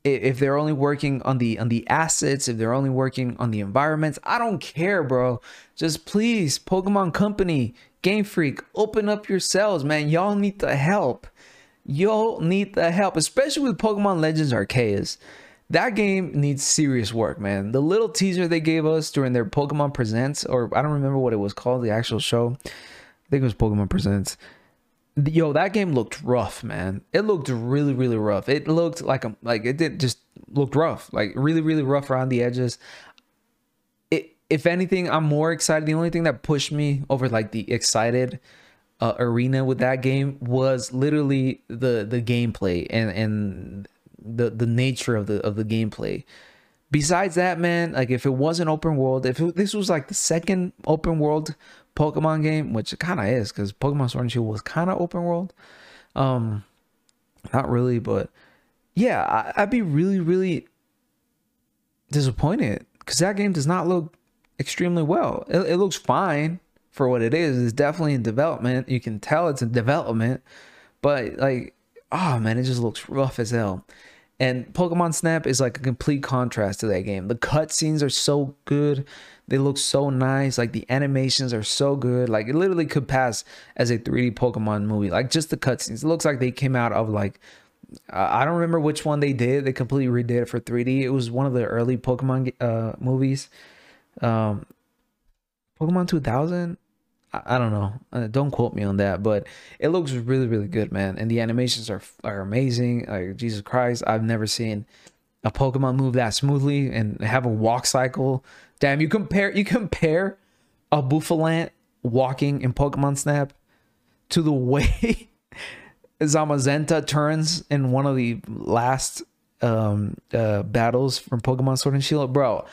Speaker 1: if they're only working on the on the assets, if they're only working on the environments, I don't care, bro. Just please, Pokemon Company, Game Freak, open up yourselves, man. Y'all need the help. Y'all need the help, especially with Pokemon Legends Arceus. That game needs serious work, man. The little teaser they gave us during their Pokemon Presents, or I don't remember what it was called, the actual show. I think it was Pokemon Presents yo that game looked rough man. It looked really really rough. It looked like a like it did just looked rough like really really rough around the edges. It if anything i'm more excited. The only thing that pushed me over like the excited uh, arena with that game was literally the the gameplay and and the the nature of the of the gameplay. Besides that man like if it wasn't open world if it, this was like the second open world Pokemon game, which it kind of is because Pokemon Sword and Shield was kind of open world. Um, not really, but yeah, I, would be really, really disappointed because that game does not look extremely well. It, it looks fine for what it is. It's definitely in development. You can tell it's in development, but like, oh man, it just looks rough as hell. And Pokemon Snap is like a complete contrast to that game. The cutscenes are so good. They look so nice. Like the animations are so good. Like it literally could pass as a 3D Pokemon movie. Like just the cutscenes. It looks like they came out of like I don't remember which one they did. They completely redid it for 3D. It was one of the early Pokemon uh, movies. Um, Pokemon 2000. I, I don't know. Uh, don't quote me on that, but it looks really, really good, man. And the animations are are amazing. Like Jesus Christ, I've never seen a Pokemon move that smoothly and have a walk cycle Damn, you compare you compare a Bouffalant walking in Pokemon Snap to the way Zamazenta turns in one of the last um, uh, battles from Pokemon Sword and Shield, bro.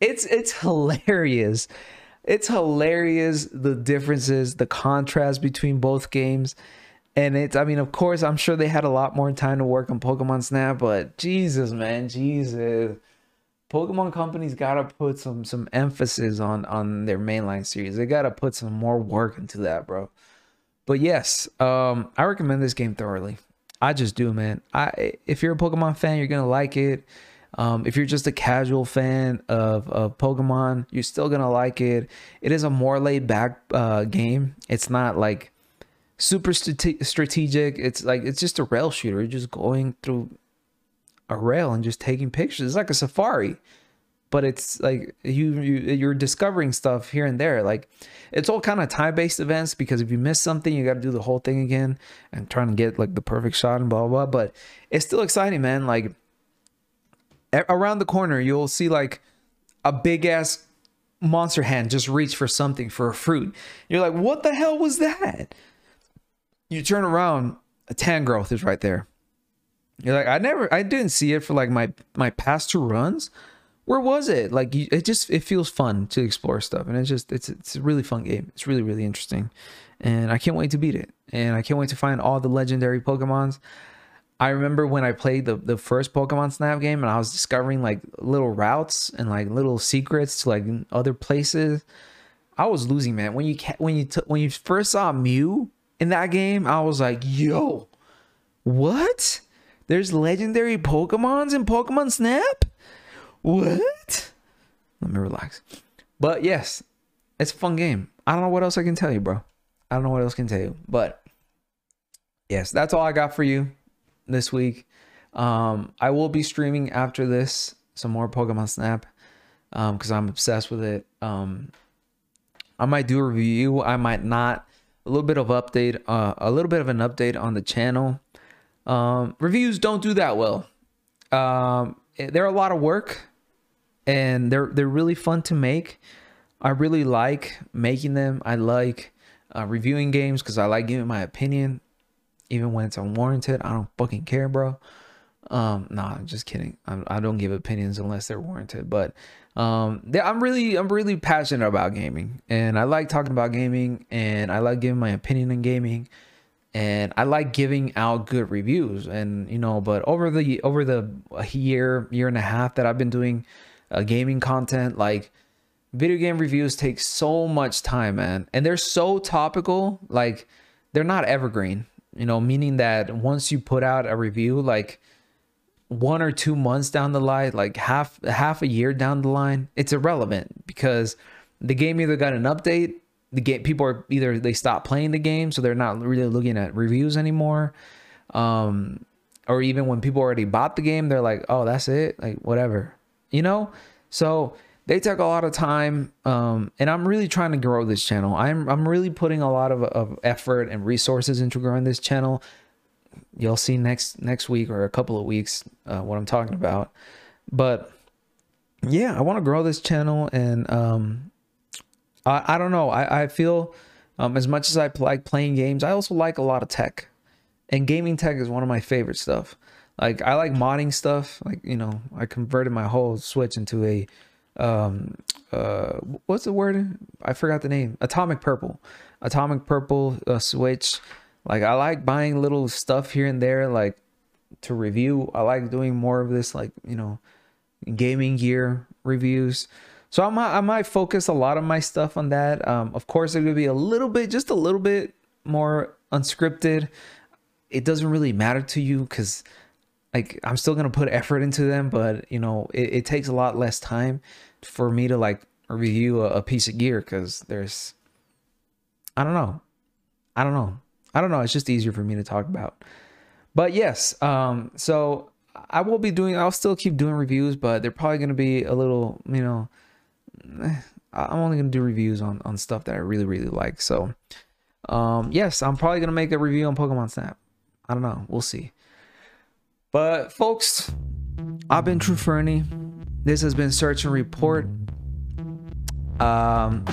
Speaker 1: It's it's hilarious. It's hilarious the differences, the contrast between both games. And it's I mean, of course, I'm sure they had a lot more time to work on Pokemon Snap, but Jesus, man, Jesus. Pokemon companies gotta put some some emphasis on on their mainline series. They gotta put some more work into that, bro. But yes, um, I recommend this game thoroughly. I just do, man. I if you're a Pokemon fan, you're gonna like it. Um, if you're just a casual fan of, of Pokemon, you're still gonna like it. It is a more laid back uh, game. It's not like super strate- strategic. It's like it's just a rail shooter. You're just going through a rail and just taking pictures. It's like a safari, but it's like you, you you're discovering stuff here and there. Like it's all kind of time based events because if you miss something, you got to do the whole thing again and trying to get like the perfect shot and blah blah. blah. But it's still exciting, man. Like around the corner, you'll see like a big ass monster hand just reach for something for a fruit. You're like, what the hell was that? You turn around, a Tangrowth is right there. You're like, I never, I didn't see it for like my my past two runs. Where was it? Like, it just it feels fun to explore stuff, and it's just it's it's a really fun game. It's really really interesting, and I can't wait to beat it. And I can't wait to find all the legendary Pokemons. I remember when I played the the first Pokemon Snap game, and I was discovering like little routes and like little secrets to like other places. I was losing, man. When you when you when you first saw Mew in that game, I was like, "Yo, what?" There's legendary Pokemons in Pokemon Snap? What? Let me relax. But yes, it's a fun game. I don't know what else I can tell you, bro. I don't know what else I can tell you. But yes, that's all I got for you this week. Um, I will be streaming after this some more Pokemon Snap because um, I'm obsessed with it. Um, I might do a review. I might not. A little bit of update, uh, a little bit of an update on the channel. Um, reviews don't do that well. Um, they're a lot of work, and they're they're really fun to make. I really like making them. I like uh, reviewing games because I like giving my opinion, even when it's unwarranted. I don't fucking care, bro. Um, nah, I'm just kidding. I'm, I do not give opinions unless they're warranted. But um, I'm really, I'm really passionate about gaming, and I like talking about gaming, and I like giving my opinion in gaming and I like giving out good reviews and you know but over the over the year year and a half that I've been doing uh, gaming content like video game reviews take so much time man and they're so topical like they're not evergreen you know meaning that once you put out a review like one or two months down the line, like half half a year down the line, it's irrelevant because the game either got an update, the game people are either they stop playing the game, so they're not really looking at reviews anymore. Um, or even when people already bought the game, they're like, oh, that's it, like whatever, you know. So they take a lot of time, um, and I'm really trying to grow this channel. I'm I'm really putting a lot of, of effort and resources into growing this channel you'll see next next week or a couple of weeks uh, what I'm talking about. But yeah, I want to grow this channel, and um, I I don't know. I I feel um, as much as I like playing games, I also like a lot of tech, and gaming tech is one of my favorite stuff. Like I like modding stuff. Like you know, I converted my whole Switch into a um uh what's the word? I forgot the name. Atomic Purple. Atomic Purple uh, Switch like I like buying little stuff here and there, like to review. I like doing more of this, like you know, gaming gear reviews. So I might I might focus a lot of my stuff on that. Um, of course, it would be a little bit, just a little bit more unscripted. It doesn't really matter to you because like I'm still gonna put effort into them, but you know, it, it takes a lot less time for me to like review a, a piece of gear because there's I don't know. I don't know. I don't know. It's just easier for me to talk about. But yes, um, so I will be doing. I'll still keep doing reviews, but they're probably going to be a little, you know. Eh, I'm only going to do reviews on on stuff that I really really like. So, um, yes, I'm probably going to make a review on Pokemon Snap. I don't know. We'll see. But folks, I've been True Fernie. This has been Search and Report. Um,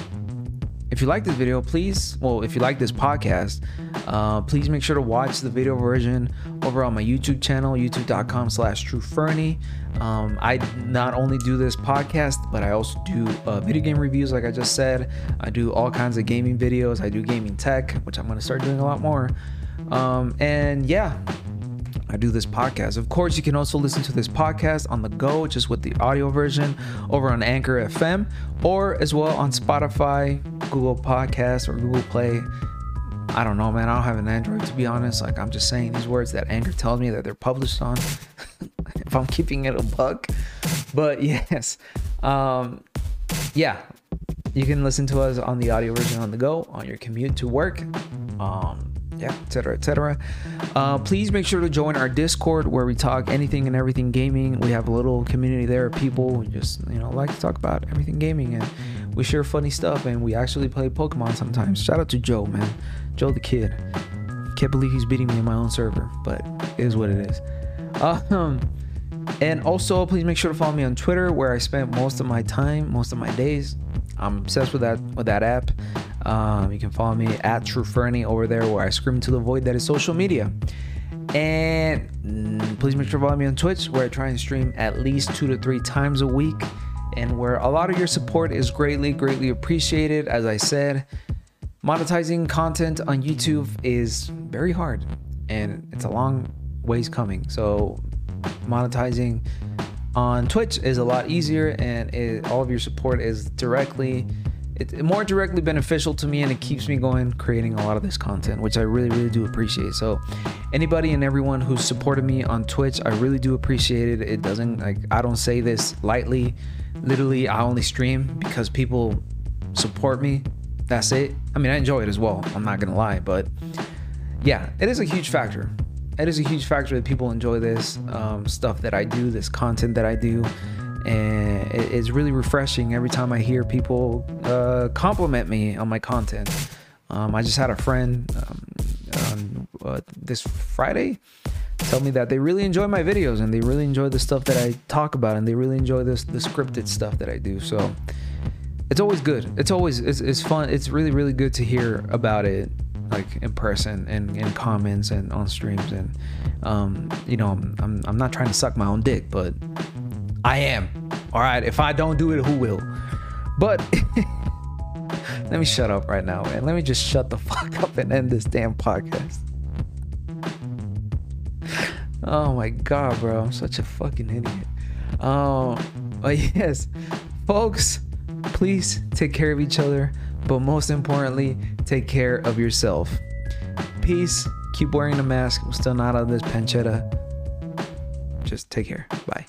Speaker 1: if you like this video, please, well, if you like this podcast, uh, please make sure to watch the video version over on my YouTube channel, youtube.com slash truefernie. Um, I not only do this podcast, but I also do uh, video game reviews, like I just said. I do all kinds of gaming videos. I do gaming tech, which I'm going to start doing a lot more. Um, and yeah, I do this podcast. Of course, you can also listen to this podcast on the go, just with the audio version over on Anchor FM or as well on Spotify, Google Podcasts, or Google Play. I don't know, man. I don't have an Android to be honest. Like, I'm just saying these words that Anchor tells me that they're published on. if I'm keeping it a buck. But yes, um, yeah, you can listen to us on the audio version on the go on your commute to work. Um, yeah, etc. etc. Uh, please make sure to join our Discord where we talk anything and everything gaming. We have a little community there of people who just you know like to talk about everything gaming and we share funny stuff and we actually play Pokemon sometimes. Shout out to Joe, man, Joe the kid. Can't believe he's beating me in my own server, but it is what it is. Um, and also please make sure to follow me on Twitter where I spend most of my time, most of my days. I'm obsessed with that with that app. Um, you can follow me at True Fernie over there where I scream to the void that is social media. And mm, please make sure to follow me on Twitch where I try and stream at least two to three times a week and where a lot of your support is greatly, greatly appreciated. As I said, monetizing content on YouTube is very hard and it's a long ways coming. So, monetizing on Twitch is a lot easier, and it, all of your support is directly it's more directly beneficial to me and it keeps me going creating a lot of this content which i really really do appreciate. So anybody and everyone who's supported me on twitch i really do appreciate it. It doesn't like i don't say this lightly. Literally i only stream because people support me that's it i mean i enjoy it as well i'm not gonna lie but yeah it is a huge factor it is a huge factor that people enjoy this um, stuff that i do this content that i do and it's really refreshing every time I hear people uh, compliment me on my content. Um, I just had a friend um, uh, this Friday tell me that they really enjoy my videos and they really enjoy the stuff that I talk about and they really enjoy this the scripted stuff that I do. So it's always good. It's always it's, it's fun. It's really really good to hear about it like in person and in comments and on streams and um, you know I'm, I'm not trying to suck my own dick but I am. All right. If I don't do it, who will? But let me shut up right now, man. Let me just shut the fuck up and end this damn podcast. Oh my god, bro. I'm such a fucking idiot. Um, but yes, folks, please take care of each other, but most importantly, take care of yourself. Peace. Keep wearing the mask. We're still not out of this pancetta. just take care. Bye.